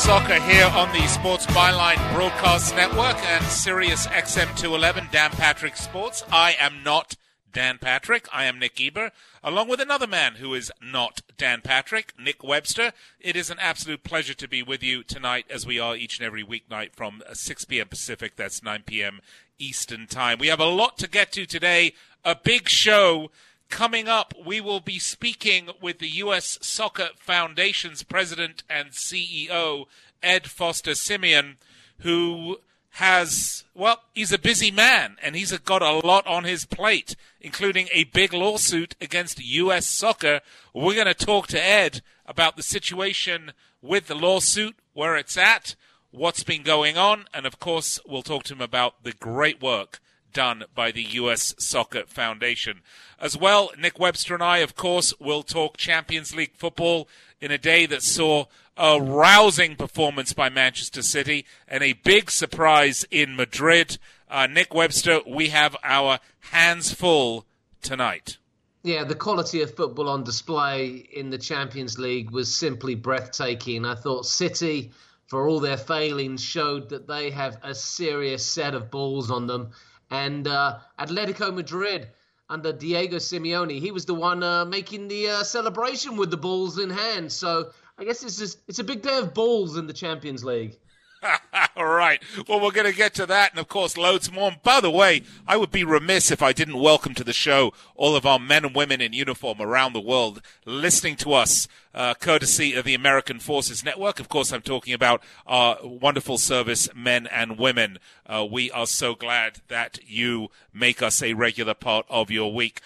Soccer here on the Sports Byline Broadcast Network and Sirius XM 211, Dan Patrick Sports. I am not Dan Patrick. I am Nick Geber, along with another man who is not Dan Patrick, Nick Webster. It is an absolute pleasure to be with you tonight, as we are each and every weeknight from 6 p.m. Pacific. That's 9 p.m. Eastern Time. We have a lot to get to today. A big show. Coming up, we will be speaking with the U.S. Soccer Foundation's president and CEO, Ed Foster Simeon, who has, well, he's a busy man and he's got a lot on his plate, including a big lawsuit against U.S. soccer. We're going to talk to Ed about the situation with the lawsuit, where it's at, what's been going on, and of course, we'll talk to him about the great work done by the U.S. Soccer Foundation. As well, Nick Webster and I, of course, will talk Champions League football in a day that saw a rousing performance by Manchester City and a big surprise in Madrid. Uh, Nick Webster, we have our hands full tonight. Yeah, the quality of football on display in the Champions League was simply breathtaking. I thought City, for all their failings, showed that they have a serious set of balls on them. And uh, Atletico Madrid under Diego Simeone, he was the one uh, making the uh, celebration with the balls in hand. So I guess it's just it's a big day of balls in the Champions League. All right. Well, we're going to get to that and, of course, loads more. And by the way, I would be remiss if I didn't welcome to the show all of our men and women in uniform around the world listening to us, uh, courtesy of the American Forces Network. Of course, I'm talking about our wonderful service men and women. Uh, we are so glad that you make us a regular part of your week.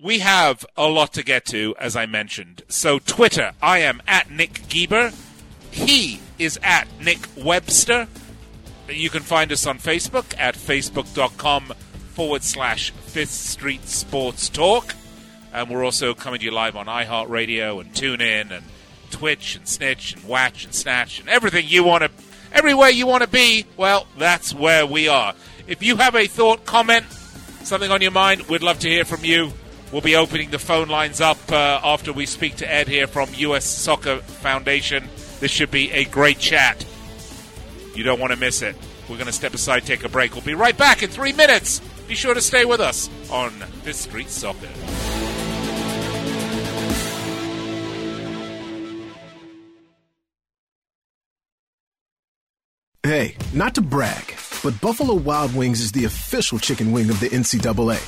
We have a lot to get to, as I mentioned. So, Twitter, I am at Nick Geber. He is at Nick Webster. You can find us on Facebook at facebook.com forward slash Fifth Street Sports Talk. And we're also coming to you live on iHeartRadio and TuneIn and Twitch and Snitch and Watch and Snatch and everything you want to, everywhere you want to be, well, that's where we are. If you have a thought, comment, something on your mind, we'd love to hear from you. We'll be opening the phone lines up uh, after we speak to Ed here from U.S. Soccer Foundation. This should be a great chat. You don't want to miss it. We're going to step aside, take a break. We'll be right back in three minutes. Be sure to stay with us on Fifth Street Soccer. Hey, not to brag, but Buffalo Wild Wings is the official chicken wing of the NCAA.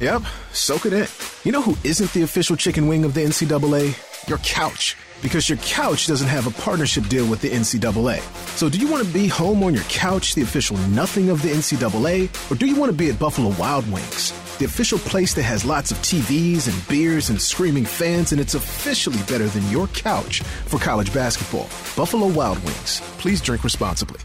Yep, soak it in. You know who isn't the official chicken wing of the NCAA? Your couch. Because your couch doesn't have a partnership deal with the NCAA. So do you want to be home on your couch, the official nothing of the NCAA? Or do you want to be at Buffalo Wild Wings? The official place that has lots of TVs and beers and screaming fans, and it's officially better than your couch for college basketball. Buffalo Wild Wings. Please drink responsibly.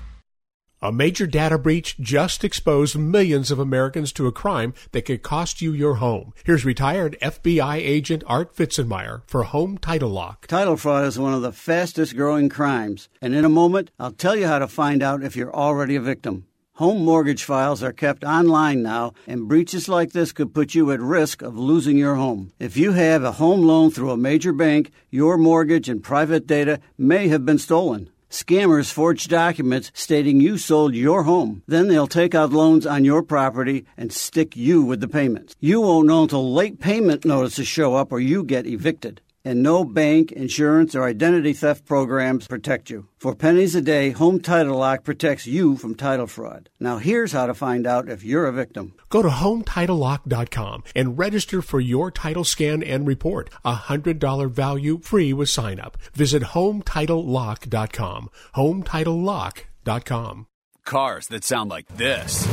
A major data breach just exposed millions of Americans to a crime that could cost you your home. Here's retired FBI agent Art Fitzenmeyer for Home Title Lock. Title fraud is one of the fastest growing crimes, and in a moment, I'll tell you how to find out if you're already a victim. Home mortgage files are kept online now, and breaches like this could put you at risk of losing your home. If you have a home loan through a major bank, your mortgage and private data may have been stolen. Scammers forge documents stating you sold your home. Then they'll take out loans on your property and stick you with the payments. You won't know until late payment notices show up or you get evicted and no bank, insurance, or identity theft programs protect you. For pennies a day, Home Title Lock protects you from title fraud. Now, here's how to find out if you're a victim. Go to HomeTitleLock.com and register for your title scan and report. A $100 value free with sign up. Visit HomeTitleLock.com. HomeTitleLock.com. Cars that sound like this.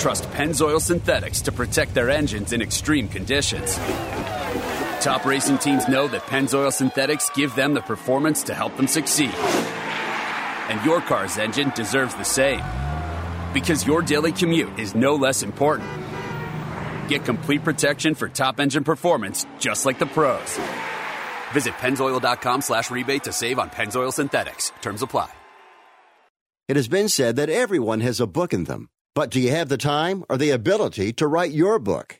Trust Pennzoil Synthetics to protect their engines in extreme conditions. Top racing teams know that Pennzoil Synthetics give them the performance to help them succeed. And your car's engine deserves the same. Because your daily commute is no less important. Get complete protection for top engine performance just like the pros. Visit pennzoil.com slash rebate to save on Pennzoil Synthetics. Terms apply. It has been said that everyone has a book in them. But do you have the time or the ability to write your book?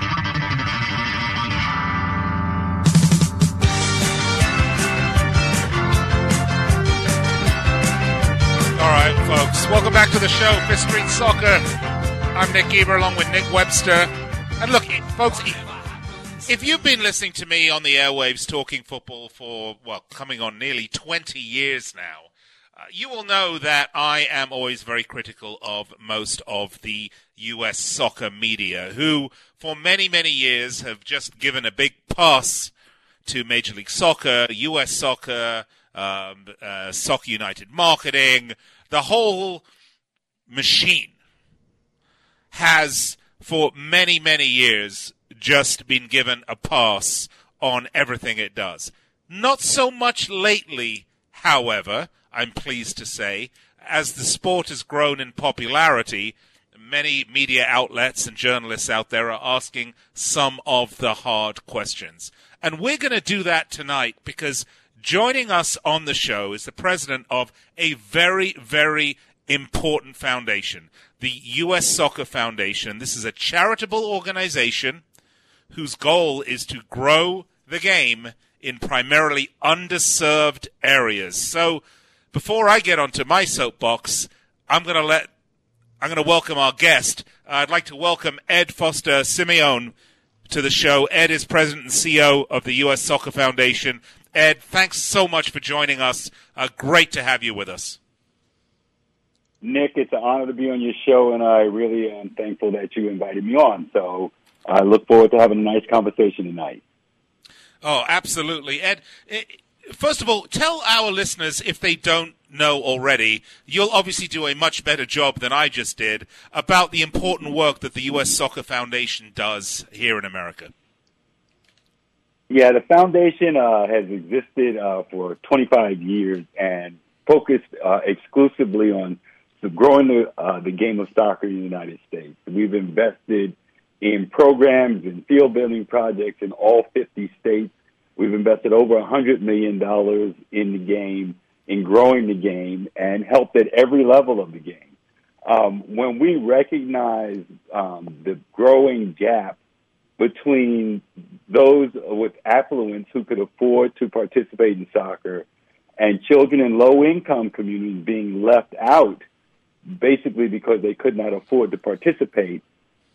All right, folks. Welcome back to the show, Fifth Street Soccer. I'm Nick Geber along with Nick Webster. And look, folks, if you've been listening to me on the airwaves talking football for, well, coming on nearly 20 years now, uh, you will know that I am always very critical of most of the U.S. soccer media, who for many, many years have just given a big pass to Major League Soccer, U.S. soccer, um, uh, Soccer United marketing, the whole machine has for many, many years just been given a pass on everything it does. Not so much lately, however, I'm pleased to say, as the sport has grown in popularity, many media outlets and journalists out there are asking some of the hard questions. And we're going to do that tonight because Joining us on the show is the president of a very, very important foundation, the U.S. Soccer Foundation. This is a charitable organization whose goal is to grow the game in primarily underserved areas. So, before I get onto my soapbox, I'm going to let I'm going to welcome our guest. Uh, I'd like to welcome Ed Foster Simeon to the show. Ed is president and CEO of the U.S. Soccer Foundation. Ed, thanks so much for joining us. Uh, great to have you with us. Nick, it's an honor to be on your show, and I really am thankful that you invited me on. So I look forward to having a nice conversation tonight. Oh, absolutely. Ed, first of all, tell our listeners, if they don't know already, you'll obviously do a much better job than I just did about the important work that the U.S. Soccer Foundation does here in America. Yeah, the foundation uh, has existed uh, for 25 years and focused uh, exclusively on growing the uh, the game of soccer in the United States. We've invested in programs and field building projects in all 50 states. We've invested over 100 million dollars in the game, in growing the game, and helped at every level of the game. Um, when we recognize um, the growing gap between those with affluence who could afford to participate in soccer and children in low income communities being left out basically because they could not afford to participate.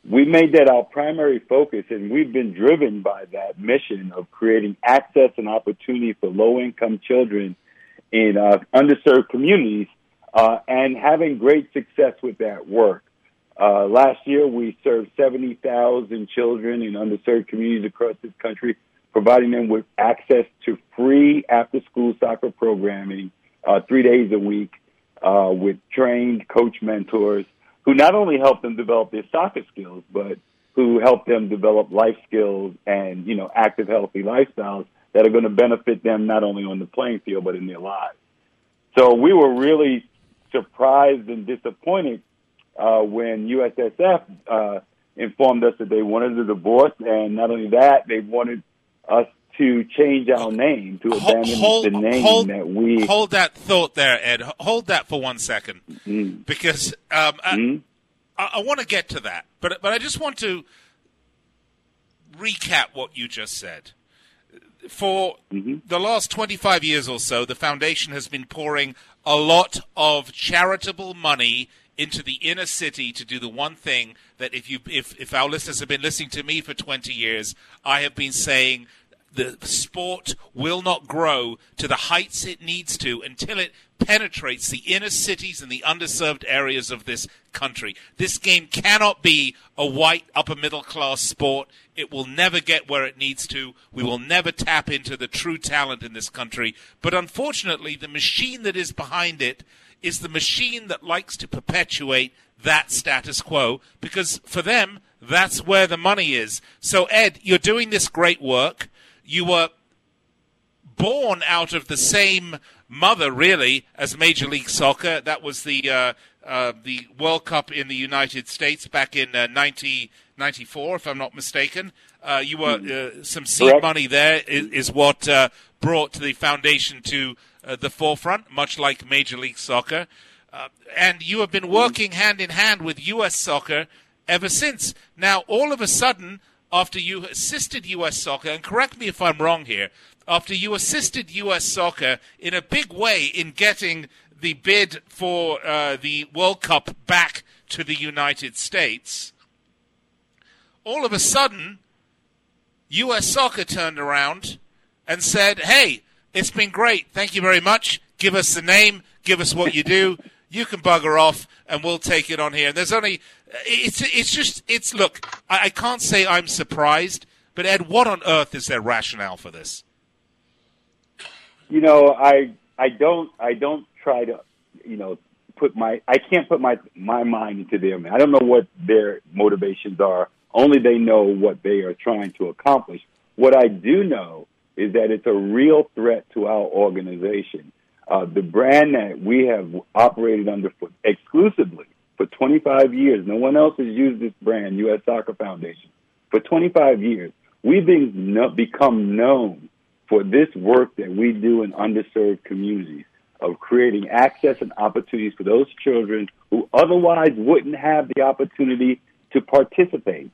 We made that our primary focus, and we've been driven by that mission of creating access and opportunity for low income children in uh, underserved communities uh, and having great success with that work. Uh, last year, we served 70,000 children in underserved communities across this country, providing them with access to free after school soccer programming uh, three days a week uh, with trained coach mentors who not only help them develop their soccer skills, but who help them develop life skills and, you know, active, healthy lifestyles that are going to benefit them not only on the playing field, but in their lives. So we were really surprised and disappointed uh, when USSF uh, informed us that they wanted a divorce, and not only that, they wanted us to change our name to abandon hold, the name hold, that we hold that thought there, Ed. Hold that for one second, mm-hmm. because um, mm-hmm. I, I want to get to that, but but I just want to recap what you just said. For mm-hmm. the last 25 years or so, the foundation has been pouring a lot of charitable money into the inner city to do the one thing that if you if, if our listeners have been listening to me for 20 years i have been saying the sport will not grow to the heights it needs to until it penetrates the inner cities and the underserved areas of this country. This game cannot be a white upper middle class sport. It will never get where it needs to. We will never tap into the true talent in this country. But unfortunately, the machine that is behind it is the machine that likes to perpetuate that status quo because for them, that's where the money is. So, Ed, you're doing this great work you were born out of the same mother, really, as Major League Soccer. That was the uh, uh, the World Cup in the United States back in uh, 1994, if I'm not mistaken. Uh, you were uh, some seed money there is, is what uh, brought the foundation to uh, the forefront, much like Major League Soccer. and you have been working hand in hand with U.S. Soccer ever since. Now, all of a sudden, after you assisted U.S. Soccer, and correct me if I'm wrong here, after you assisted U.S. Soccer in a big way in getting the bid for uh, the World Cup back to the United States, all of a sudden, U.S. Soccer turned around and said, hey, it's been great. Thank you very much. Give us the name. Give us what you do. You can bugger off, and we'll take it on here. And there's only it's it's just it's look. I, I can't say I'm surprised, but Ed, what on earth is their rationale for this? You know, I I don't I don't try to you know put my I can't put my my mind into them. I don't know what their motivations are. Only they know what they are trying to accomplish. What I do know is that it's a real threat to our organization. Uh, the brand that we have operated under for, exclusively for 25 years. No one else has used this brand, U.S. Soccer Foundation, for 25 years. We've been no, become known for this work that we do in underserved communities of creating access and opportunities for those children who otherwise wouldn't have the opportunity to participate.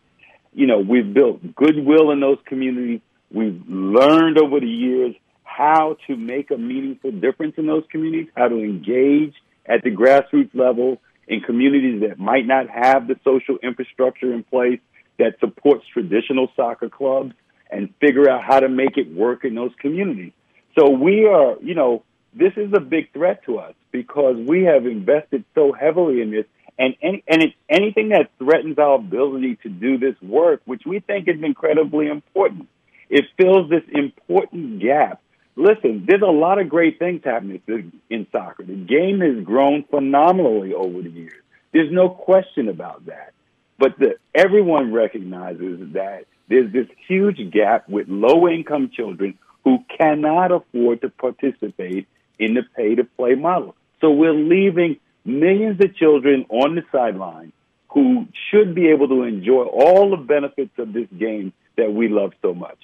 You know, we've built goodwill in those communities. We've learned over the years how to make a meaningful difference in those communities, how to engage at the grassroots level, in communities that might not have the social infrastructure in place that supports traditional soccer clubs and figure out how to make it work in those communities. So we are, you know, this is a big threat to us because we have invested so heavily in this and any, and it's anything that threatens our ability to do this work, which we think is incredibly important. It fills this important gap listen, there's a lot of great things happening in soccer. The game has grown phenomenally over the years. There's no question about that. But the, everyone recognizes that there's this huge gap with low income children who cannot afford to participate in the pay to play model. So we're leaving millions of children on the sideline who should be able to enjoy all the benefits of this game that we love so much.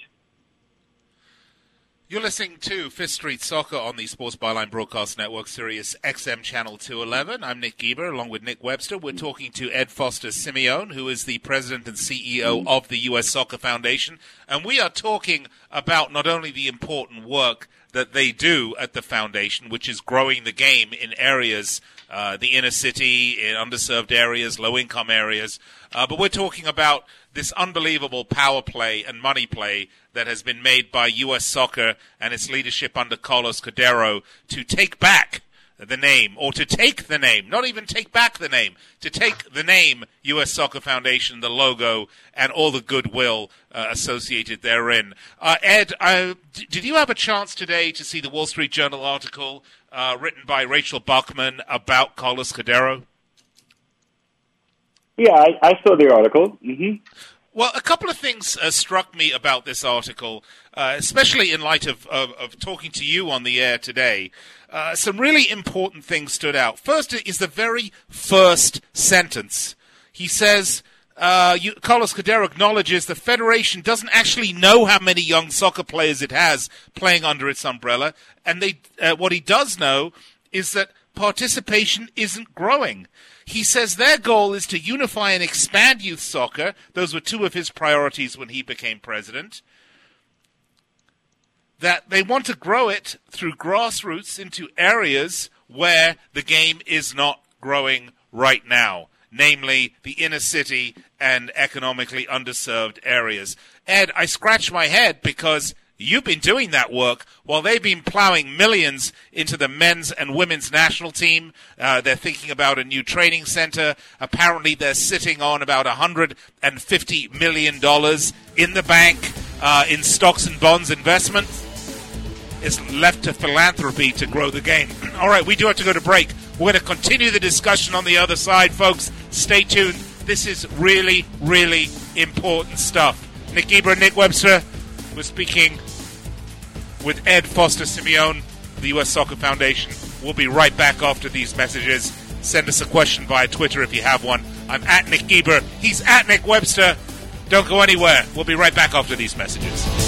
You're listening to Fifth Street Soccer on the Sports Byline Broadcast Network, Sirius XM Channel 211. I'm Nick Geber, along with Nick Webster. We're talking to Ed Foster Simeon, who is the president and CEO of the U.S. Soccer Foundation. And we are talking about not only the important work that they do at the foundation, which is growing the game in areas, uh, the inner city, in underserved areas, low income areas, uh, but we're talking about this unbelievable power play and money play that has been made by U.S. soccer and its leadership under Carlos Cordeiro to take back the name, or to take the name, not even take back the name, to take the name U.S. Soccer Foundation, the logo, and all the goodwill uh, associated therein. Uh, Ed, uh, did you have a chance today to see the Wall Street Journal article uh, written by Rachel Bachman about Carlos Cordeiro? Yeah, I, I saw the article. Mm-hmm. Well, a couple of things uh, struck me about this article, uh, especially in light of, of, of, talking to you on the air today. Uh, some really important things stood out. First is the very first sentence. He says, uh, you, Carlos Cordeiro acknowledges the federation doesn't actually know how many young soccer players it has playing under its umbrella, and they, uh, what he does know is that participation isn't growing. He says their goal is to unify and expand youth soccer. Those were two of his priorities when he became president. That they want to grow it through grassroots into areas where the game is not growing right now, namely the inner city and economically underserved areas. Ed, I scratch my head because You've been doing that work while they've been plowing millions into the men's and women's national team. Uh, they're thinking about a new training center. Apparently, they're sitting on about $150 million in the bank uh, in stocks and bonds investment. It's left to philanthropy to grow the game. All right, we do have to go to break. We're going to continue the discussion on the other side, folks. Stay tuned. This is really, really important stuff. Nick Geber, Nick Webster, we're speaking with Ed Foster Simeon, the U.S. Soccer Foundation. We'll be right back after these messages. Send us a question via Twitter if you have one. I'm at Nick Geber. He's at Nick Webster. Don't go anywhere. We'll be right back after these messages.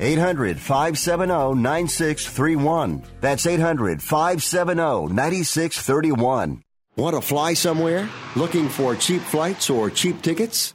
800 570 9631. That's 800 570 9631. Want to fly somewhere? Looking for cheap flights or cheap tickets?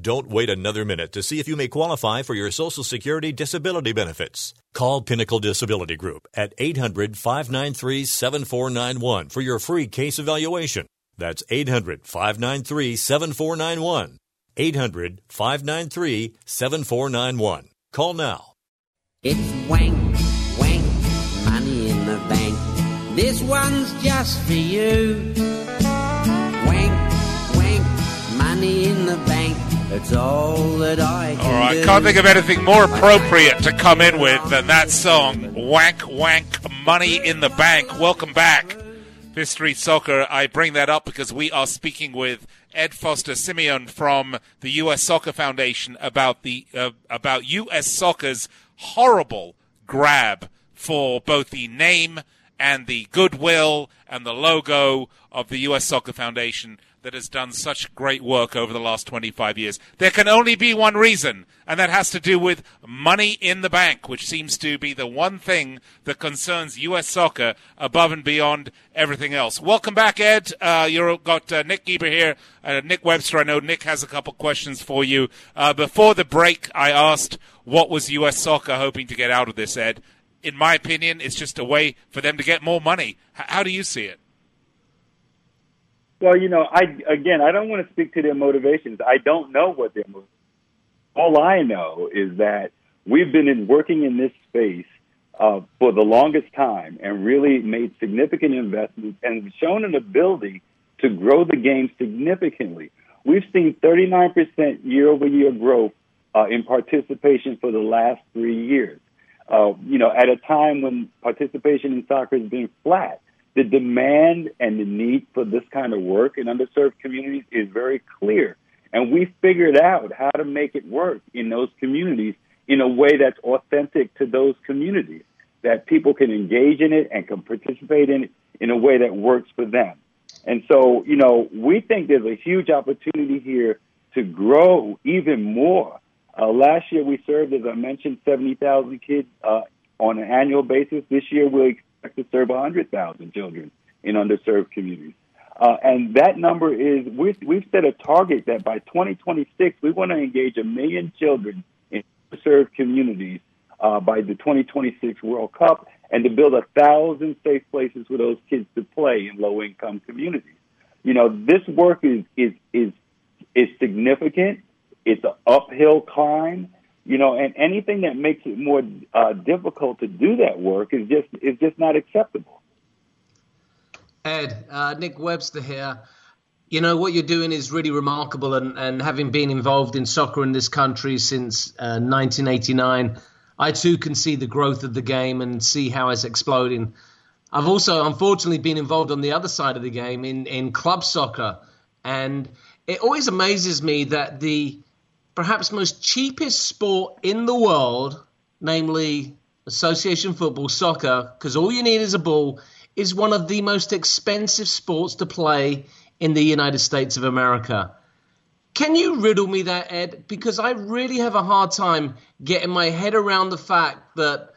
Don't wait another minute to see if you may qualify for your Social Security disability benefits. Call Pinnacle Disability Group at 800 593 7491 for your free case evaluation. That's 800 593 7491. 800 593 7491. Call now. It's wank, wank, money in the bank. This one's just for you. Wank, wank, money in the bank. It's all that I can All right, can't think of anything more appropriate to come in with than that song, Wank Wank Money in the Bank. Welcome back. Fifth Street Soccer. I bring that up because we are speaking with Ed Foster Simeon from the U.S. Soccer Foundation about the uh, about U.S. Soccer's horrible grab for both the name and the goodwill and the logo of the U.S. Soccer Foundation that has done such great work over the last 25 years. There can only be one reason, and that has to do with money in the bank, which seems to be the one thing that concerns U.S. soccer above and beyond everything else. Welcome back, Ed. Uh, you've got uh, Nick Geber here, uh, Nick Webster. I know Nick has a couple questions for you. Uh, before the break, I asked what was U.S. soccer hoping to get out of this, Ed. In my opinion, it's just a way for them to get more money. H- how do you see it? Well, you know, I again, I don't want to speak to their motivations. I don't know what their motivations. All I know is that we've been in working in this space uh, for the longest time and really made significant investments and shown an ability to grow the game significantly. We've seen 39% year over year growth uh, in participation for the last three years. Uh, you know, at a time when participation in soccer has been flat the demand and the need for this kind of work in underserved communities is very clear. And we figured out how to make it work in those communities in a way that's authentic to those communities, that people can engage in it and can participate in it in a way that works for them. And so, you know, we think there's a huge opportunity here to grow even more. Uh, last year, we served, as I mentioned, 70,000 kids uh, on an annual basis. This year, expect to serve 100,000 children in underserved communities. Uh, and that number is, we've, we've set a target that by 2026, we want to engage a million children in underserved communities uh, by the 2026 World Cup and to build a thousand safe places for those kids to play in low income communities. You know, this work is, is, is, is significant. It's an uphill climb you know, and anything that makes it more uh, difficult to do that work is just is just not acceptable. Ed, uh, Nick Webster here. You know what you're doing is really remarkable, and, and having been involved in soccer in this country since uh, 1989, I too can see the growth of the game and see how it's exploding. I've also, unfortunately, been involved on the other side of the game in, in club soccer, and it always amazes me that the perhaps most cheapest sport in the world, namely association football, soccer, because all you need is a ball, is one of the most expensive sports to play in the United States of America. Can you riddle me that, Ed? Because I really have a hard time getting my head around the fact that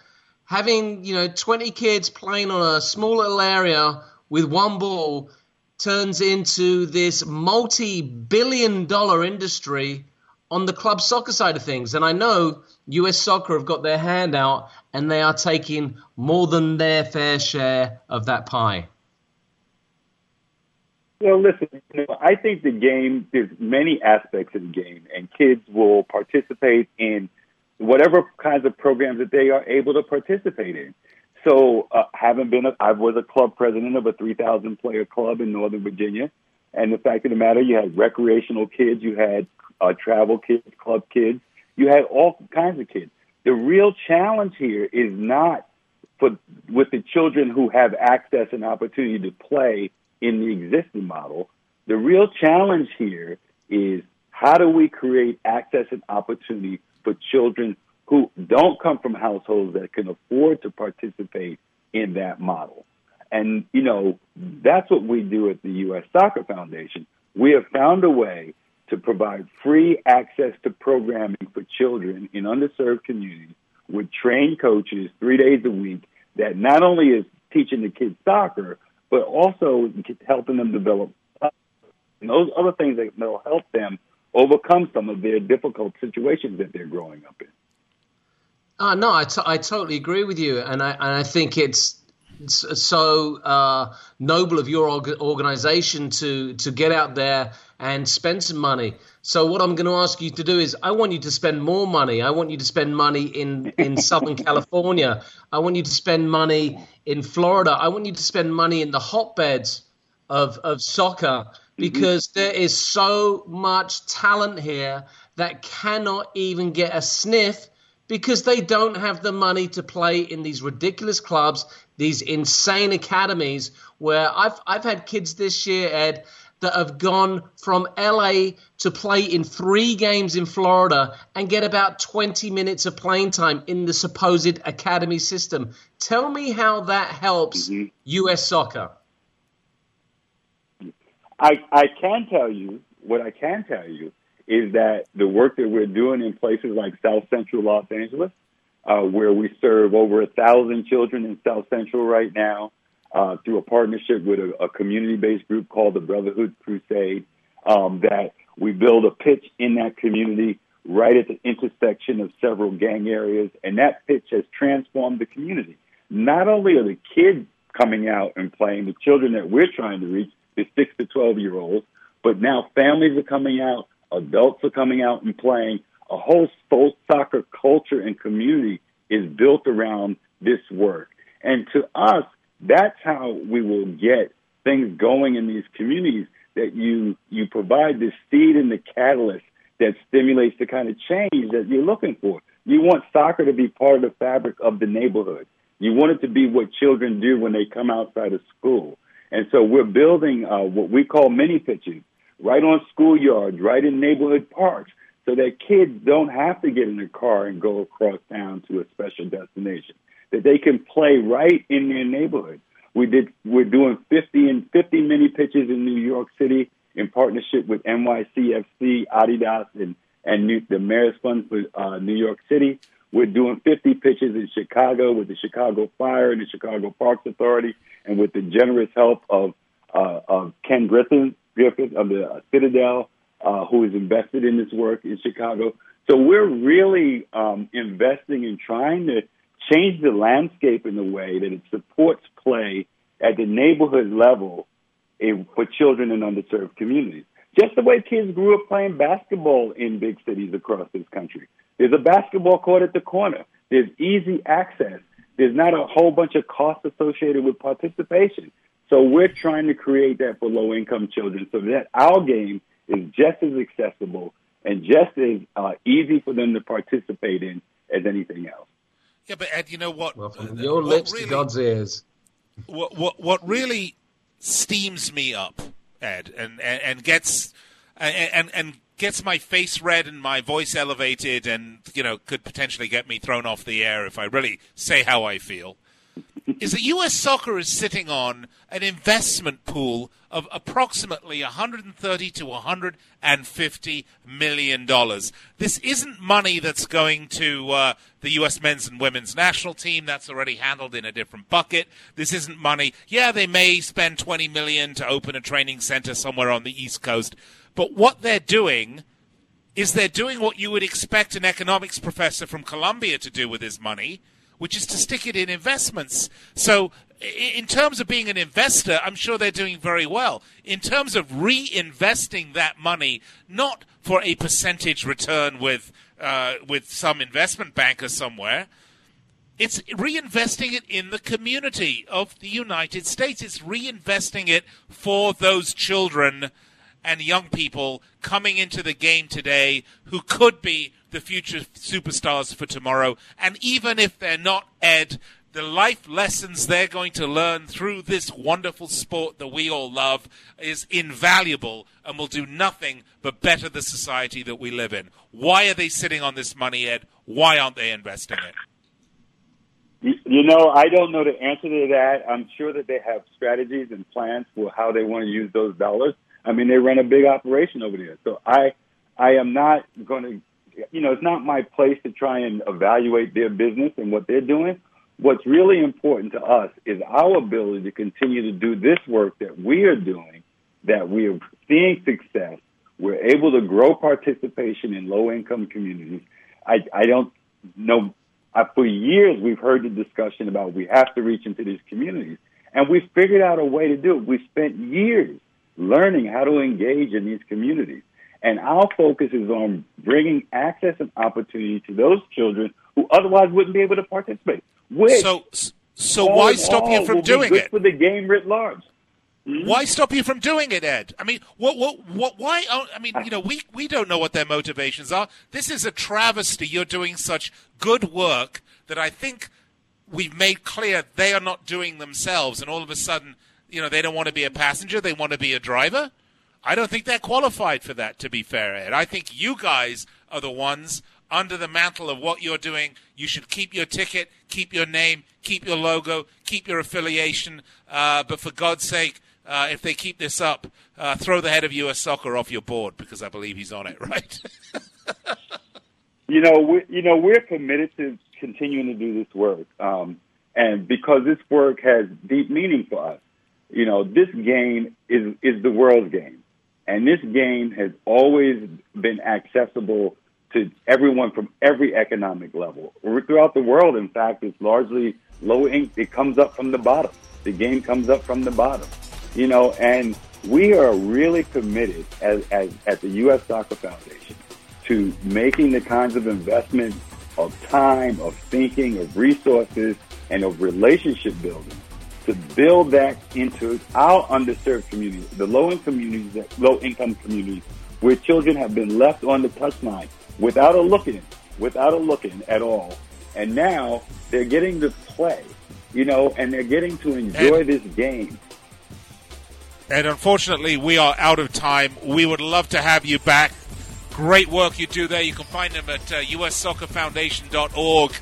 having, you know, 20 kids playing on a small little area with one ball turns into this multi billion dollar industry on the club soccer side of things. And I know US Soccer have got their hand out and they are taking more than their fair share of that pie. Well, listen, you know, I think the game, there's many aspects of the game, and kids will participate in whatever kinds of programs that they are able to participate in. So, uh, having been, a, I was a club president of a 3,000 player club in Northern Virginia. And the fact of the matter, you had recreational kids, you had uh, travel kids, club kids, you had all kinds of kids. The real challenge here is not for with the children who have access and opportunity to play in the existing model. The real challenge here is how do we create access and opportunity for children who don't come from households that can afford to participate in that model. And, you know, that's what we do at the U.S. Soccer Foundation. We have found a way to provide free access to programming for children in underserved communities with trained coaches three days a week that not only is teaching the kids soccer, but also helping them develop and those other things that will help them overcome some of their difficult situations that they're growing up in. Uh, no, I, t- I totally agree with you, and I and I think it's so uh, noble of your organization to to get out there and spend some money. So what I'm going to ask you to do is, I want you to spend more money. I want you to spend money in in Southern California. I want you to spend money in Florida. I want you to spend money in the hotbeds of of soccer because mm-hmm. there is so much talent here that cannot even get a sniff because they don't have the money to play in these ridiculous clubs, these insane academies where I've I've had kids this year, Ed, that have gone from LA to play in three games in Florida and get about 20 minutes of playing time in the supposed academy system. Tell me how that helps mm-hmm. U.S. soccer. I, I can tell you, what I can tell you is that the work that we're doing in places like South Central Los Angeles, uh, where we serve over a thousand children in South Central right now, uh, through a partnership with a, a community-based group called the Brotherhood Crusade, um, that we build a pitch in that community right at the intersection of several gang areas, and that pitch has transformed the community. Not only are the kids coming out and playing, the children that we're trying to reach, the six to twelve year olds, but now families are coming out, adults are coming out and playing. A whole soccer culture and community is built around this work. And to us, that's how we will get things going in these communities that you you provide the seed and the catalyst that stimulates the kind of change that you're looking for. You want soccer to be part of the fabric of the neighborhood. You want it to be what children do when they come outside of school. And so we're building uh, what we call mini pitches right on schoolyards, right in neighborhood parks, so that kids don't have to get in a car and go across town to a special destination that they can play right in their neighborhood. We did. We're doing 50 and 50 mini pitches in New York City in partnership with NYCFC, Adidas, and and New, the Mayor's Fund for uh, New York City. We're doing 50 pitches in Chicago with the Chicago Fire and the Chicago Parks Authority, and with the generous help of uh, of Ken Griffin, Griffith of the Citadel, uh, who is invested in this work in Chicago. So we're really um, investing in trying to change the landscape in a way that it supports play at the neighborhood level in, for children in underserved communities. Just the way kids grew up playing basketball in big cities across this country. There's a basketball court at the corner. There's easy access. There's not a whole bunch of costs associated with participation. So we're trying to create that for low income children so that our game is just as accessible and just as uh, easy for them to participate in as anything else. Yeah, but Ed, you know what? Well, from your lips really, to God's ears. What what what really steams me up, Ed, and and, and gets and and gets my face red and my voice elevated, and you know could potentially get me thrown off the air if I really say how I feel is that U.S. soccer is sitting on an investment pool of approximately 130 to 150 million dollars. This isn't money that's going to uh, the U.S. men's and women's national team. That's already handled in a different bucket. This isn't money. Yeah, they may spend 20 million to open a training center somewhere on the East Coast, but what they're doing is they're doing what you would expect an economics professor from Columbia to do with his money which is to stick it in investments. So, in terms of being an investor, I'm sure they're doing very well. In terms of reinvesting that money, not for a percentage return with uh, with some investment banker somewhere. It's reinvesting it in the community of the United States. It's reinvesting it for those children and young people coming into the game today who could be the future superstars for tomorrow. And even if they're not, Ed, the life lessons they're going to learn through this wonderful sport that we all love is invaluable and will do nothing but better the society that we live in. Why are they sitting on this money, Ed? Why aren't they investing it? You know, I don't know the answer to that. I'm sure that they have strategies and plans for how they want to use those dollars. I mean, they run a big operation over there. So I, I am not going to you know, it's not my place to try and evaluate their business and what they're doing. What's really important to us is our ability to continue to do this work that we are doing, that we are seeing success. We're able to grow participation in low income communities. I, I don't know Uh, for years, we've heard the discussion about we have to reach into these communities, and we've figured out a way to do it. We've spent years learning how to engage in these communities. And our focus is on bringing access and opportunity to those children who otherwise wouldn't be able to participate. Which so, so why stop you from doing it? For the game writ large. Mm-hmm. Why stop you from doing it, Ed? I mean, what, what, what, why? Oh, I mean, you know, we, we don't know what their motivations are. This is a travesty. You're doing such good work that I think we've made clear they are not doing themselves, and all of a sudden, you know, they don't want to be a passenger, they want to be a driver. I don't think they're qualified for that, to be fair, Ed. I think you guys are the ones under the mantle of what you're doing. You should keep your ticket, keep your name, keep your logo, keep your affiliation, uh, but for God's sake, uh, if they keep this up, uh, throw the head of U.S. Soccer off your board because I believe he's on it, right? you know, we, you know, we're committed to continuing to do this work, um, and because this work has deep meaning for us. You know, this game is is the world's game, and this game has always been accessible to everyone from every economic level throughout the world. In fact, it's largely low income. It comes up from the bottom. The game comes up from the bottom you know, and we are really committed as, as at the U.S. Soccer Foundation to making the kinds of investments of time, of thinking, of resources, and of relationship building to build that into our underserved communities, the low income communities, low income communities, where children have been left on the touchline without a looking, without a looking at all, and now they're getting to play, you know, and they're getting to enjoy this game and unfortunately, we are out of time. We would love to have you back. Great work you do there. You can find them at uh, ussoccerfoundation.org.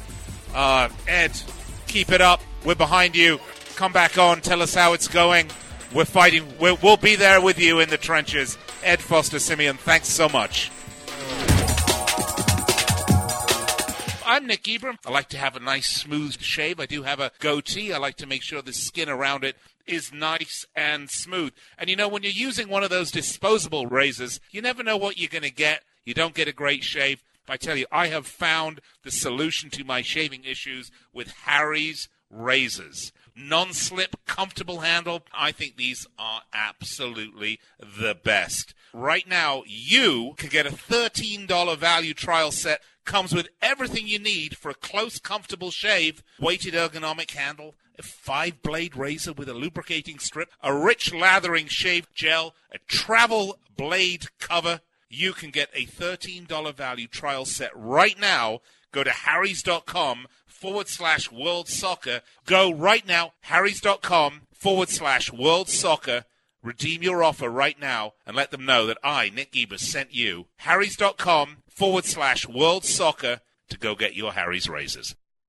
Uh, Ed, keep it up. We're behind you. Come back on. Tell us how it's going. We're fighting. we will be there with you in the trenches. Ed Foster Simeon, thanks so much. I'm Nick Geber. I like to have a nice smooth shave. I do have a goatee. I like to make sure the skin around it is nice and smooth. And you know, when you're using one of those disposable razors, you never know what you're going to get. You don't get a great shave. I tell you, I have found the solution to my shaving issues with Harry's razors. Non slip, comfortable handle. I think these are absolutely the best. Right now, you can get a $13 value trial set. Comes with everything you need for a close, comfortable shave. Weighted ergonomic handle, a five blade razor with a lubricating strip, a rich lathering shave gel, a travel blade cover. You can get a $13 value trial set right now. Go to harrys.com forward slash world soccer. Go right now, harrys.com forward slash world soccer. Redeem your offer right now and let them know that I, Nick Ebers, sent you. Harrys.com forward slash world soccer to go get your Harry's razors.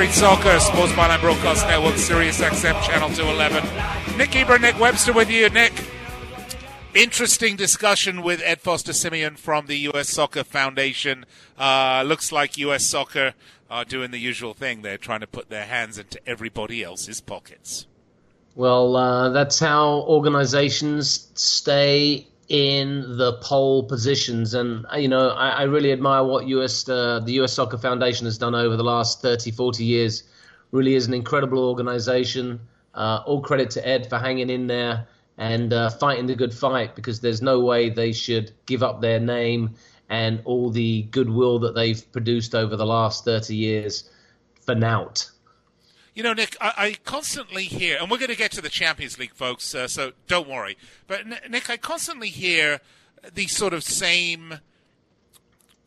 Street Soccer, Sports Byline Broadcast Network, Sirius XM Channel 211. Nick Geber, Nick Webster with you. Nick, interesting discussion with Ed Foster Simeon from the U.S. Soccer Foundation. Uh, looks like U.S. Soccer are doing the usual thing. They're trying to put their hands into everybody else's pockets. Well, uh, that's how organizations stay in the pole positions. And, uh, you know, I, I really admire what US, uh, the US Soccer Foundation has done over the last 30, 40 years. Really is an incredible organization. Uh, all credit to Ed for hanging in there and uh, fighting the good fight because there's no way they should give up their name and all the goodwill that they've produced over the last 30 years for nout. You know, Nick, I, I, constantly hear, and we're going to get to the Champions League, folks, uh, so don't worry. But, Nick, I constantly hear these sort of same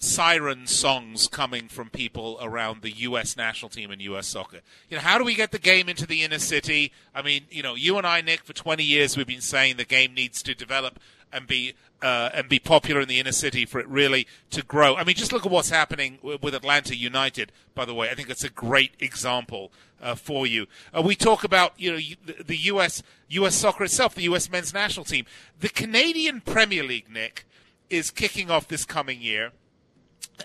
siren songs coming from people around the U.S. national team and U.S. soccer. You know, how do we get the game into the inner city? I mean, you know, you and I, Nick, for 20 years we've been saying the game needs to develop and be uh, and be popular in the inner city for it really to grow. I mean, just look at what's happening with Atlanta United. By the way, I think it's a great example uh, for you. Uh, we talk about you know the, the U.S. U.S. soccer itself, the U.S. men's national team, the Canadian Premier League. Nick is kicking off this coming year.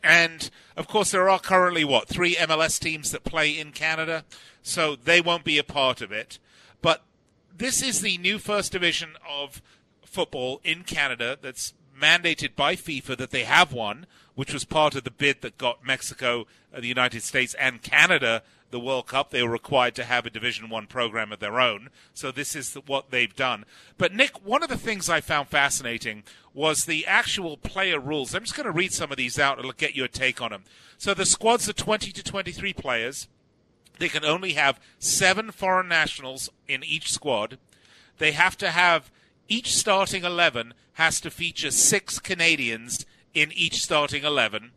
And of course, there are currently what three MLS teams that play in Canada, so they won't be a part of it. But this is the new first division of football in Canada that's mandated by FIFA that they have one, which was part of the bid that got Mexico, uh, the United States, and Canada the World Cup. They were required to have a Division One program of their own. So this is what they've done. But Nick, one of the things I found fascinating was the actual player rules. I'm just going to read some of these out and get your take on them. So the squads are 20 to 23 players. They can only have seven foreign nationals in each squad. They have to have each starting 11 has to feature six Canadians in each starting 11,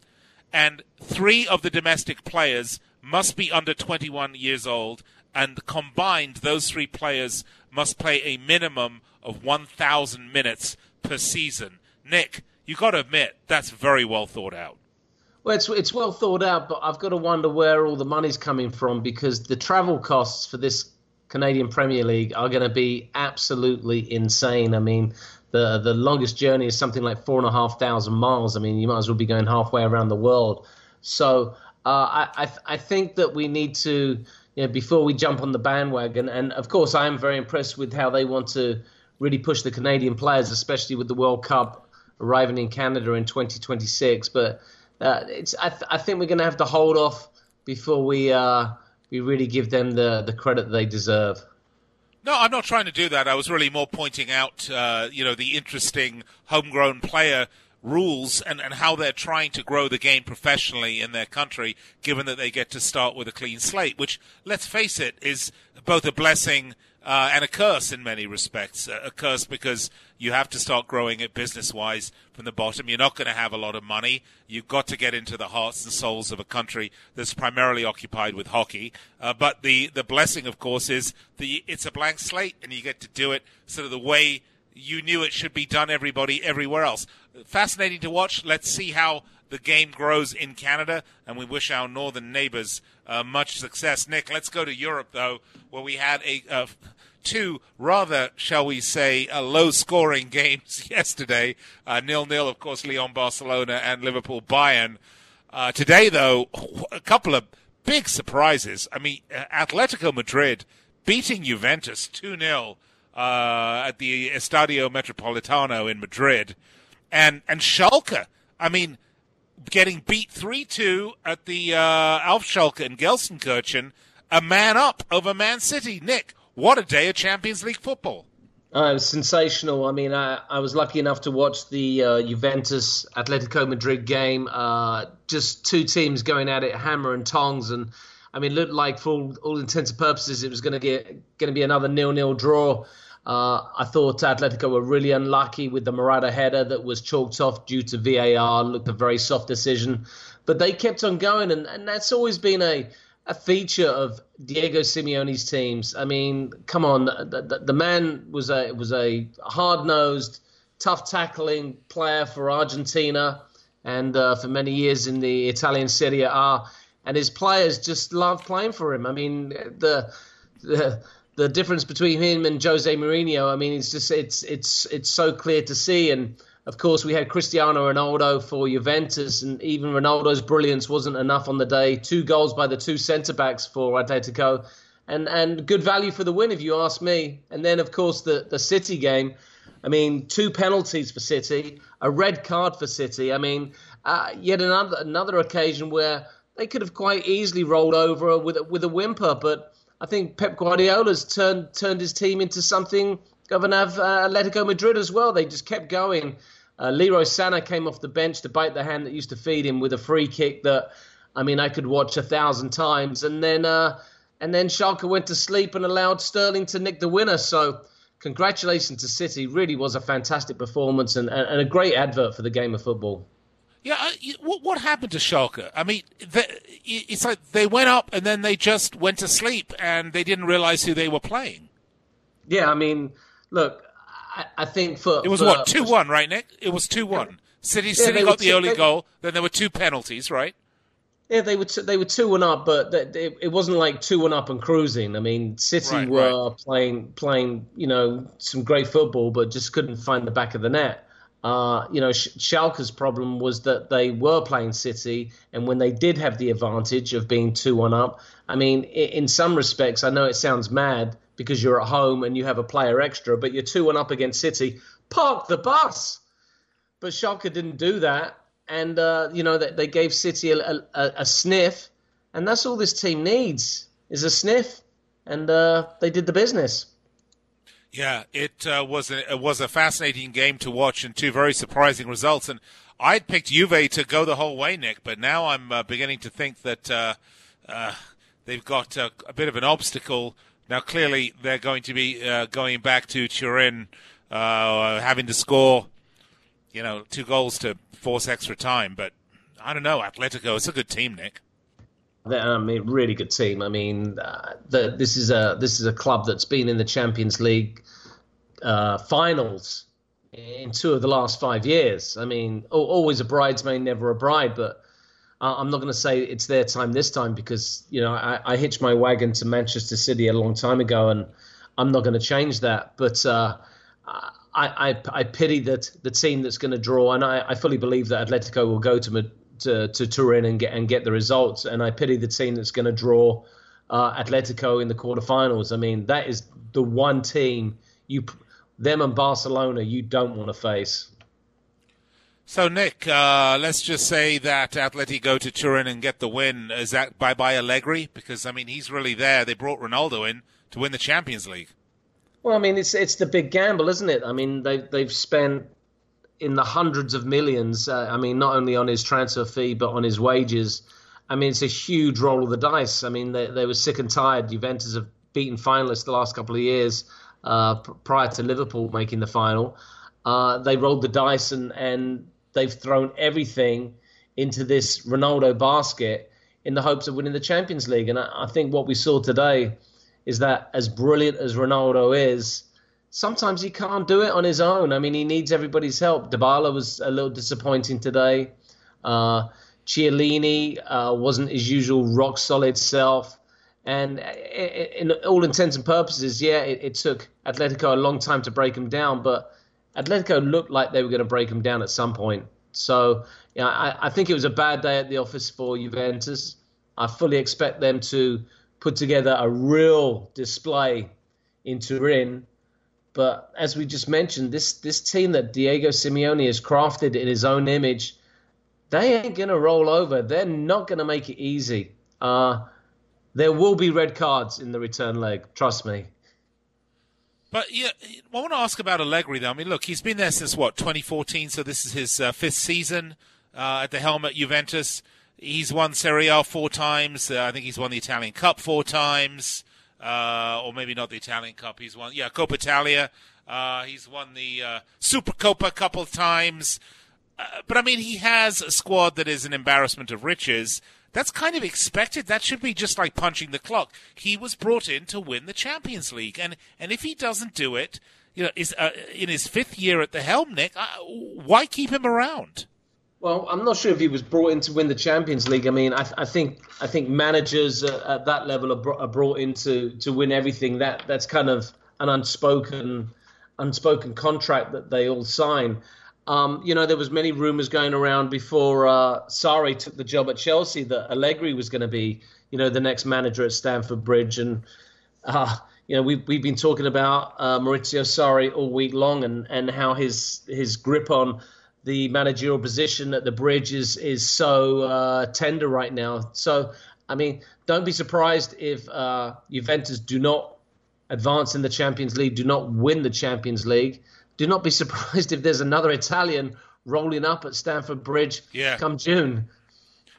and three of the domestic players must be under 21 years old, and combined, those three players must play a minimum of 1,000 minutes per season. Nick, you've got to admit that's very well thought out. Well, it's it's well thought out, but I've got to wonder where all the money's coming from because the travel costs for this Canadian Premier League are going to be absolutely insane. I mean, the the longest journey is something like four and a half thousand miles. I mean, you might as well be going halfway around the world. So uh, I I, th- I, think that we need to you know, before we jump on the bandwagon. And of course, I am very impressed with how they want to really push the Canadian players, especially with the World Cup arriving in Canada in 2026. But uh, it's I, th- I think we're going to have to hold off before we. Uh, we really give them the, the credit they deserve. No, I'm not trying to do that. I was really more pointing out, uh, you know, the interesting homegrown player rules and, and how they're trying to grow the game professionally in their country, given that they get to start with a clean slate, which, let's face it, is both a blessing uh, and a curse in many respects. A curse because you have to start growing it business wise from the bottom. You're not going to have a lot of money. You've got to get into the hearts and souls of a country that's primarily occupied with hockey. Uh, but the, the blessing, of course, is the it's a blank slate and you get to do it sort of the way you knew it should be done everybody everywhere else. Fascinating to watch. Let's see how the game grows in Canada, and we wish our northern neighbors uh, much success. Nick, let's go to Europe, though, where we had a uh, two rather, shall we say, uh, low-scoring games yesterday. Uh, nil-nil, of course, Lyon, Barcelona, and Liverpool, Bayern. Uh, today, though, a couple of big surprises. I mean, uh, Atletico Madrid beating Juventus 2-0 at the Estadio Metropolitano in Madrid, and and Schalke. I mean, getting beat 3 2 at the uh, Schalke in Gelsenkirchen, a man up over Man City. Nick, what a day of Champions League football. Uh, it was sensational. I mean, I, I was lucky enough to watch the uh, Juventus Atletico Madrid game. Uh, just two teams going at it, hammer and tongs, and I mean, looked like for all, all intents and purposes, it was going to get going to be another nil-nil draw. Uh, I thought Atletico were really unlucky with the Morata header that was chalked off due to VAR. Looked a very soft decision, but they kept on going, and, and that's always been a a feature of Diego Simeone's teams. I mean, come on, the, the, the man was a was a hard nosed, tough tackling player for Argentina, and uh, for many years in the Italian Serie A, and his players just love playing for him. I mean, the the the difference between him and Jose Mourinho. I mean, it's just it's it's it's so clear to see and of course, we had Cristiano Ronaldo for Juventus, and even Ronaldo's brilliance wasn't enough on the day. Two goals by the two centre backs for Atletico, and and good value for the win, if you ask me. And then, of course, the the City game. I mean, two penalties for City, a red card for City. I mean, uh, yet another another occasion where they could have quite easily rolled over with with a whimper, but I think Pep Guardiola's turned turned his team into something an uh, Atletico Madrid as well. They just kept going. Uh, Leroy Sané came off the bench to bite the hand that used to feed him with a free kick that, I mean, I could watch a thousand times. And then, uh, and then Schalke went to sleep and allowed Sterling to nick the winner. So, congratulations to City. Really was a fantastic performance and, and a great advert for the game of football. Yeah, uh, what, what happened to Schalke? I mean, it's like they went up and then they just went to sleep and they didn't realize who they were playing. Yeah, I mean, look, I, I think for it was for, what two one, right, Nick? It was two one. City Yeah, City got the only they- goal. Then there were two penalties, right? Yeah, they were t- they were two one up, but th- it, wasn't like two one up and cruising. I mean, City Right, were playing playing you know some great football, but just couldn't find the back of the net. Uh, you know, Sch- Schalke's problem was that they were playing City, and when they did have the advantage of being two one up, I mean, i- in some respects, I know it sounds mad because you're at home and you have a player extra, but you're two one up against City. Park the bus. But Schalke didn't do that, and uh, you know they, they gave City a, a, a sniff, and that's all this team needs is a sniff, and uh, they did the business. Yeah, it uh, was a, it was a fascinating game to watch and two very surprising results. And I'd picked Juve to go the whole way, Nick, but now I'm uh, beginning to think that uh, uh, they've got a, a bit of an obstacle. Now, clearly, they're going to be uh, going back to Turin, uh, having to score, you know, two goals to force extra time. But I don't know, Atletico, it's a good team, Nick. I mean, really good team. I mean, uh, the, this is a this is a club that's been in the Champions League uh, finals in two of the last five years. I mean, always a bridesmaid, never a bride. But I'm not going to say it's their time this time because you know I, I hitched my wagon to Manchester City a long time ago, and I'm not going to change that. But uh, I, I I pity that the team that's going to draw, and I, I fully believe that Atletico will go to to, to Turin and get and get the results. And I pity the team that's going to draw uh, Atletico in the quarterfinals. I mean, that is the one team you them and Barcelona you don't want to face. So, Nick, uh, let's just say that Atleti go to Turin and get the win. Is that bye bye Allegri? Because, I mean, he's really there. They brought Ronaldo in to win the Champions League. Well, I mean, it's it's the big gamble, isn't it? I mean, they they've spent in the hundreds of millions. Uh, I mean, not only on his transfer fee but on his wages. I mean, it's a huge roll of the dice. I mean, they they were sick and tired. Juventus have beaten finalists the last couple of years uh, prior to Liverpool making the final. Uh, they rolled the dice and and they've thrown everything into this Ronaldo basket in the hopes of winning the Champions League. And I, I think what we saw today is that as brilliant as Ronaldo is, sometimes he can't do it on his own. I mean, he needs everybody's help. Dybala was a little disappointing today. Uh, uh, wasn't his usual rock solid self. And in all intents and purposes, yeah, it, it took Atletico a long time to break him down, but Atletico looked like they were going to break him down at some point. So yeah, I, I think it was a bad day at the office for Juventus. I fully expect them to put together a real display in Turin. But as we just mentioned, this this team that Diego Simeone has crafted in his own image, they ain't gonna roll over. They're not gonna make it easy. Uh, there will be red cards in the return leg. Trust me. But yeah, I want to ask about Allegri though. I mean, look, he's been there since what 2014, so this is his uh, fifth season uh, at the helm at Juventus. He's won Serie A four times. Uh, I think he's won the Italian Cup four times, uh, or maybe not the Italian Cup. He's won, yeah, Coppa Italia. Uh, he's won the uh, Supercoppa a couple times. but I mean, he has a squad that is an embarrassment of riches. That's kind of expected. That should be just like punching the clock. He was brought in to win the Champions League, and and if he doesn't do it, you know, is uh, in his fifth year at the helm, Nick, uh, why keep him around? Well, I'm not sure if he was brought in to win the Champions League. I mean, I, I think I think managers at that level are, br- are brought in to, to win everything. That that's kind of an unspoken unspoken contract that they all sign. Um, you know, there was many rumors going around before uh, Sarri took the job at Chelsea that Allegri was going to be, you know, the next manager at Stamford Bridge, and uh, you know, we've we've been talking about uh, Maurizio Sarri all week long, and, and how his his grip on the managerial position at the Bridge is is so uh, tender right now. So, I mean, don't be surprised if uh, Juventus do not advance in the Champions League, do not win the Champions League do not be surprised if there's another Italian rolling up at Stamford Bridge yeah. come June.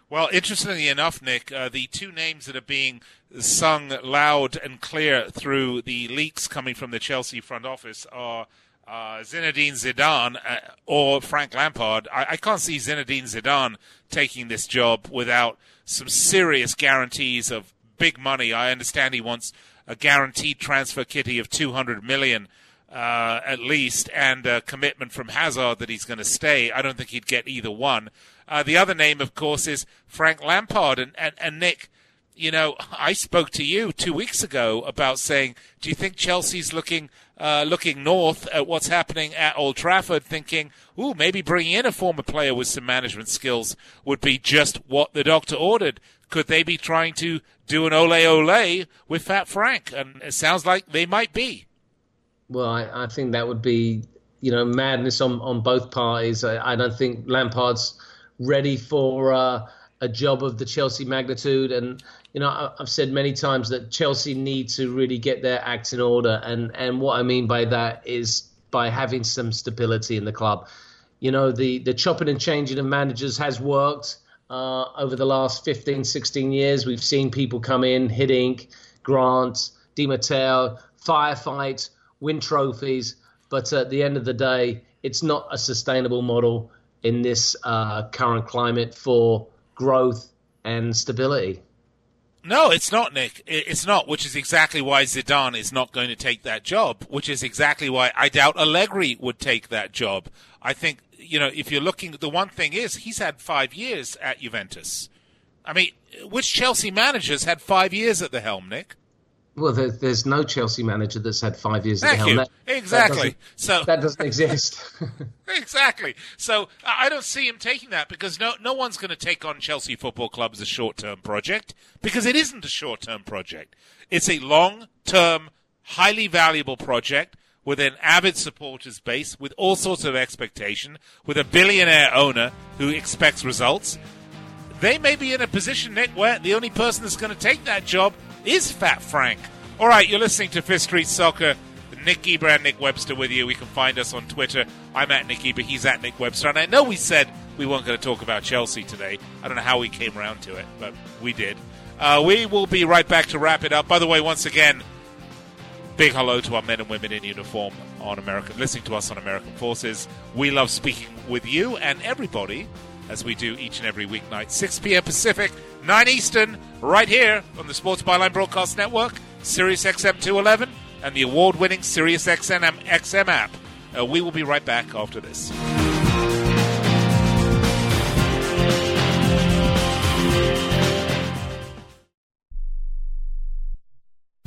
Well, interestingly enough, Nick, uh, the two names that are being sung loud and clear through the leaks coming from the Chelsea front office are uh, Zinedine Zidane uh, or Frank Lampard. I, I, can't see Zinedine Zidane taking this job without some serious guarantees of big money. I understand he wants a guaranteed transfer kitty of 200 million uh, at least, and a commitment from Hazard that he's going to stay. I don't think he'd get either one. Uh, the other name, of course, is Frank Lampard. And, and, and Nick, you know, I spoke to you two weeks ago about saying, do you think Chelsea's looking uh, looking north at what's happening at Old Trafford, thinking, ooh, maybe bringing in a former player with some management skills would be just what the doctor ordered. Could they be trying to do an ole ole with Fat Frank? And it sounds like they might be. Well, I, I, think that would be, you know, madness on, on both parties. I, I don't think Lampard's ready for uh, a job of the Chelsea magnitude. And, you know, I, I've said many times that Chelsea need to really get their act in order. And, and what I mean by that is by having some stability in the club. You know, the, the chopping and changing of managers has worked uh, over the last 15, 16 years. We've seen people come in, Hiddink, Grant, Di Matteo, firefight win trophies, but at the end of the day, it's not a sustainable model in this uh, current climate for growth and stability. No, it's not, Nick. It's not, which is exactly why Zidane is not going to take that job, which is exactly why I doubt Allegri would take that job. I think, you know, if you're looking, the one thing is he's had five years at Juventus. I mean, which Chelsea managers had five years at the helm, Nick? Well, there, there's no Chelsea manager that's had five years Thank helm. That, exactly. That so that doesn't exist. exactly. So I don't see him taking that because no no one's going to take on Chelsea Football Club as a short term project because it isn't a short term project. It's a long term, highly valuable project with an avid supporters base, with all sorts of expectation, with a billionaire owner who expects results. They may be in a position, Nick, where the only person that's going to take that job is Fat Frank. All right, you're listening to Fifth Street Soccer. Nick Geber and Nick Webster with you. We can find us on Twitter. I'm at Nick but He's at Nick Webster. And I know we said we weren't going to talk about Chelsea today. I don't know how we came around to it, but we did. Uh, we will be right back to wrap it up. By the way, once again, big hello to our men and women in uniform on American, listening to us on American Forces. We love speaking with you and everybody as we do each and every weeknight, 6 p.m. Pacific, 9 Eastern, right here on the Sports Byline Broadcast Network, Sirius XM 211, and the award winning Sirius XM, XM app. Uh, we will be right back after this.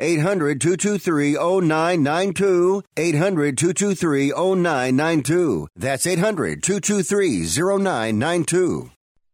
800 223 0992. 800 223 0992. That's 800 223 0992.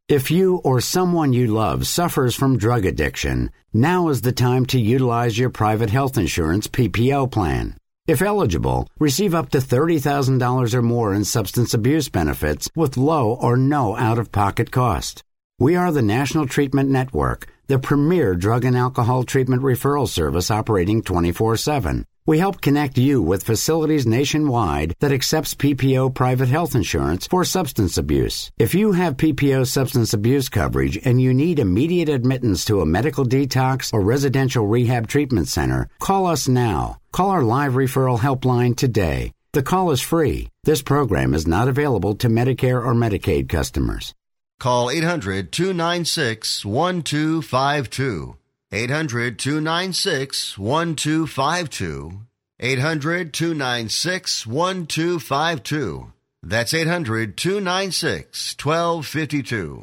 If you or someone you love suffers from drug addiction, now is the time to utilize your private health insurance PPO plan. If eligible, receive up to $30,000 or more in substance abuse benefits with low or no out of pocket cost. We are the National Treatment Network, the premier drug and alcohol treatment referral service operating 24 7. We help connect you with facilities nationwide that accepts PPO private health insurance for substance abuse. If you have PPO substance abuse coverage and you need immediate admittance to a medical detox or residential rehab treatment center, call us now. Call our live referral helpline today. The call is free. This program is not available to Medicare or Medicaid customers. Call 800 296 1252. 800 296 1252. 800 296 1252. That's 800 296 1252.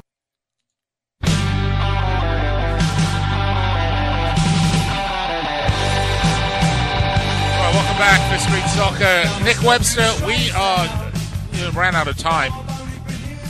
All right, welcome back to Street Soccer. Nick Webster, we are ran out of time.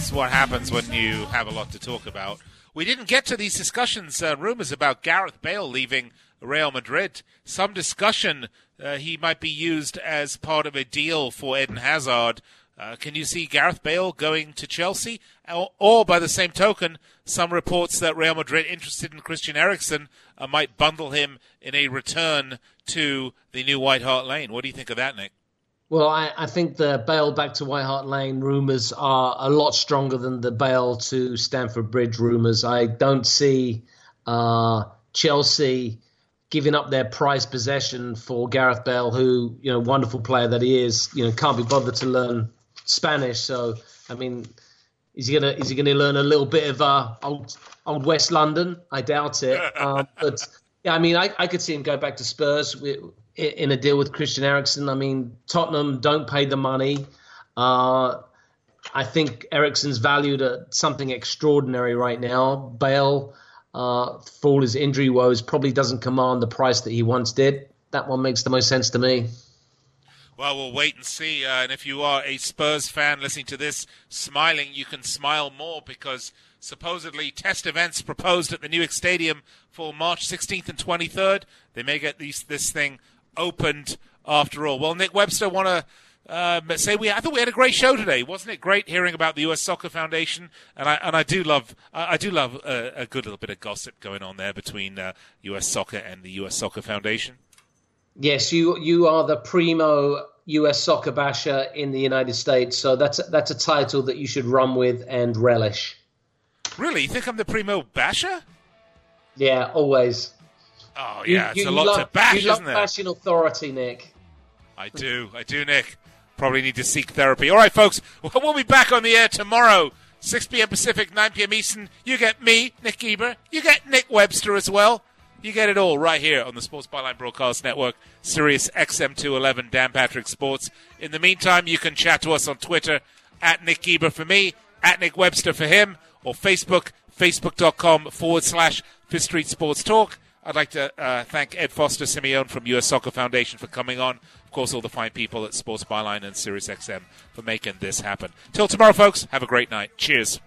This is what happens when you have a lot to talk about. We didn't get to these discussions, uh, rumors about Gareth Bale leaving Real Madrid. Some discussion uh, he might be used as part of a deal for Eden Hazard. Uh, can you see Gareth Bale going to Chelsea? Or, or, by the same token, some reports that Real Madrid, interested in Christian Eriksen, uh, might bundle him in a return to the new White Hart Lane. What do you think of that, Nick? Well, I, I, think the Bale back to White Hart Lane rumours are a lot stronger than the Bale to Stamford Bridge rumours. I don't see uh, Chelsea giving up their prized possession for Gareth Bale, who, you know, wonderful player that he is, you know, can't be bothered to learn Spanish. So, I mean, is he gonna is he gonna learn a little bit of uh, old old West London? I doubt it. Um, but yeah, I mean, I, I could see him go back to Spurs with, in a deal with Christian Eriksen. I mean, Tottenham don't pay the money. Uh, I think Eriksen's valued at something extraordinary right now. Bale, uh, for all his injury woes, probably doesn't command the price that he once did. That one makes the most sense to me. Well, we'll wait and see. Uh, and if you are a Spurs fan listening to this, smiling, you can smile more because supposedly test events proposed at the Newark Stadium for March 16th and 23rd. They may get these, this thing opened after all. Well, Nick Webster, want to uh, say we? I thought we had a great show today, wasn't it? Great hearing about the U.S. Soccer Foundation, and I and I do love I, I do love a, a, good little bit of gossip going on there between uh, U.S. Soccer and the U.S. Soccer Foundation. Yes, you you are the primo U.S. soccer basher in the United States, so that's that's a title that you should run with and relish. Really, you think I'm the primo basher? Yeah, always. Oh yeah, you, it's a lot love, to bash, you love isn't it? bashing authority, Nick. I do, I do, Nick. Probably need to seek therapy. All right, folks, we'll be back on the air tomorrow, 6 p.m. Pacific, 9 p.m. Eastern. You get me, Nick Geber. You get Nick Webster as well. You get it all right here on the Sports Byline Broadcast Network, Sirius XM211, Dan Patrick Sports. In the meantime, you can chat to us on Twitter at Nick Geber for me, at Nick Webster for him, or Facebook, facebook.com forward slash Fifth Street Sports Talk. I'd like to uh, thank Ed Foster Simeon from US Soccer Foundation for coming on. Of course, all the fine people at Sports Byline and SiriusXM for making this happen. Till tomorrow, folks, have a great night. Cheers.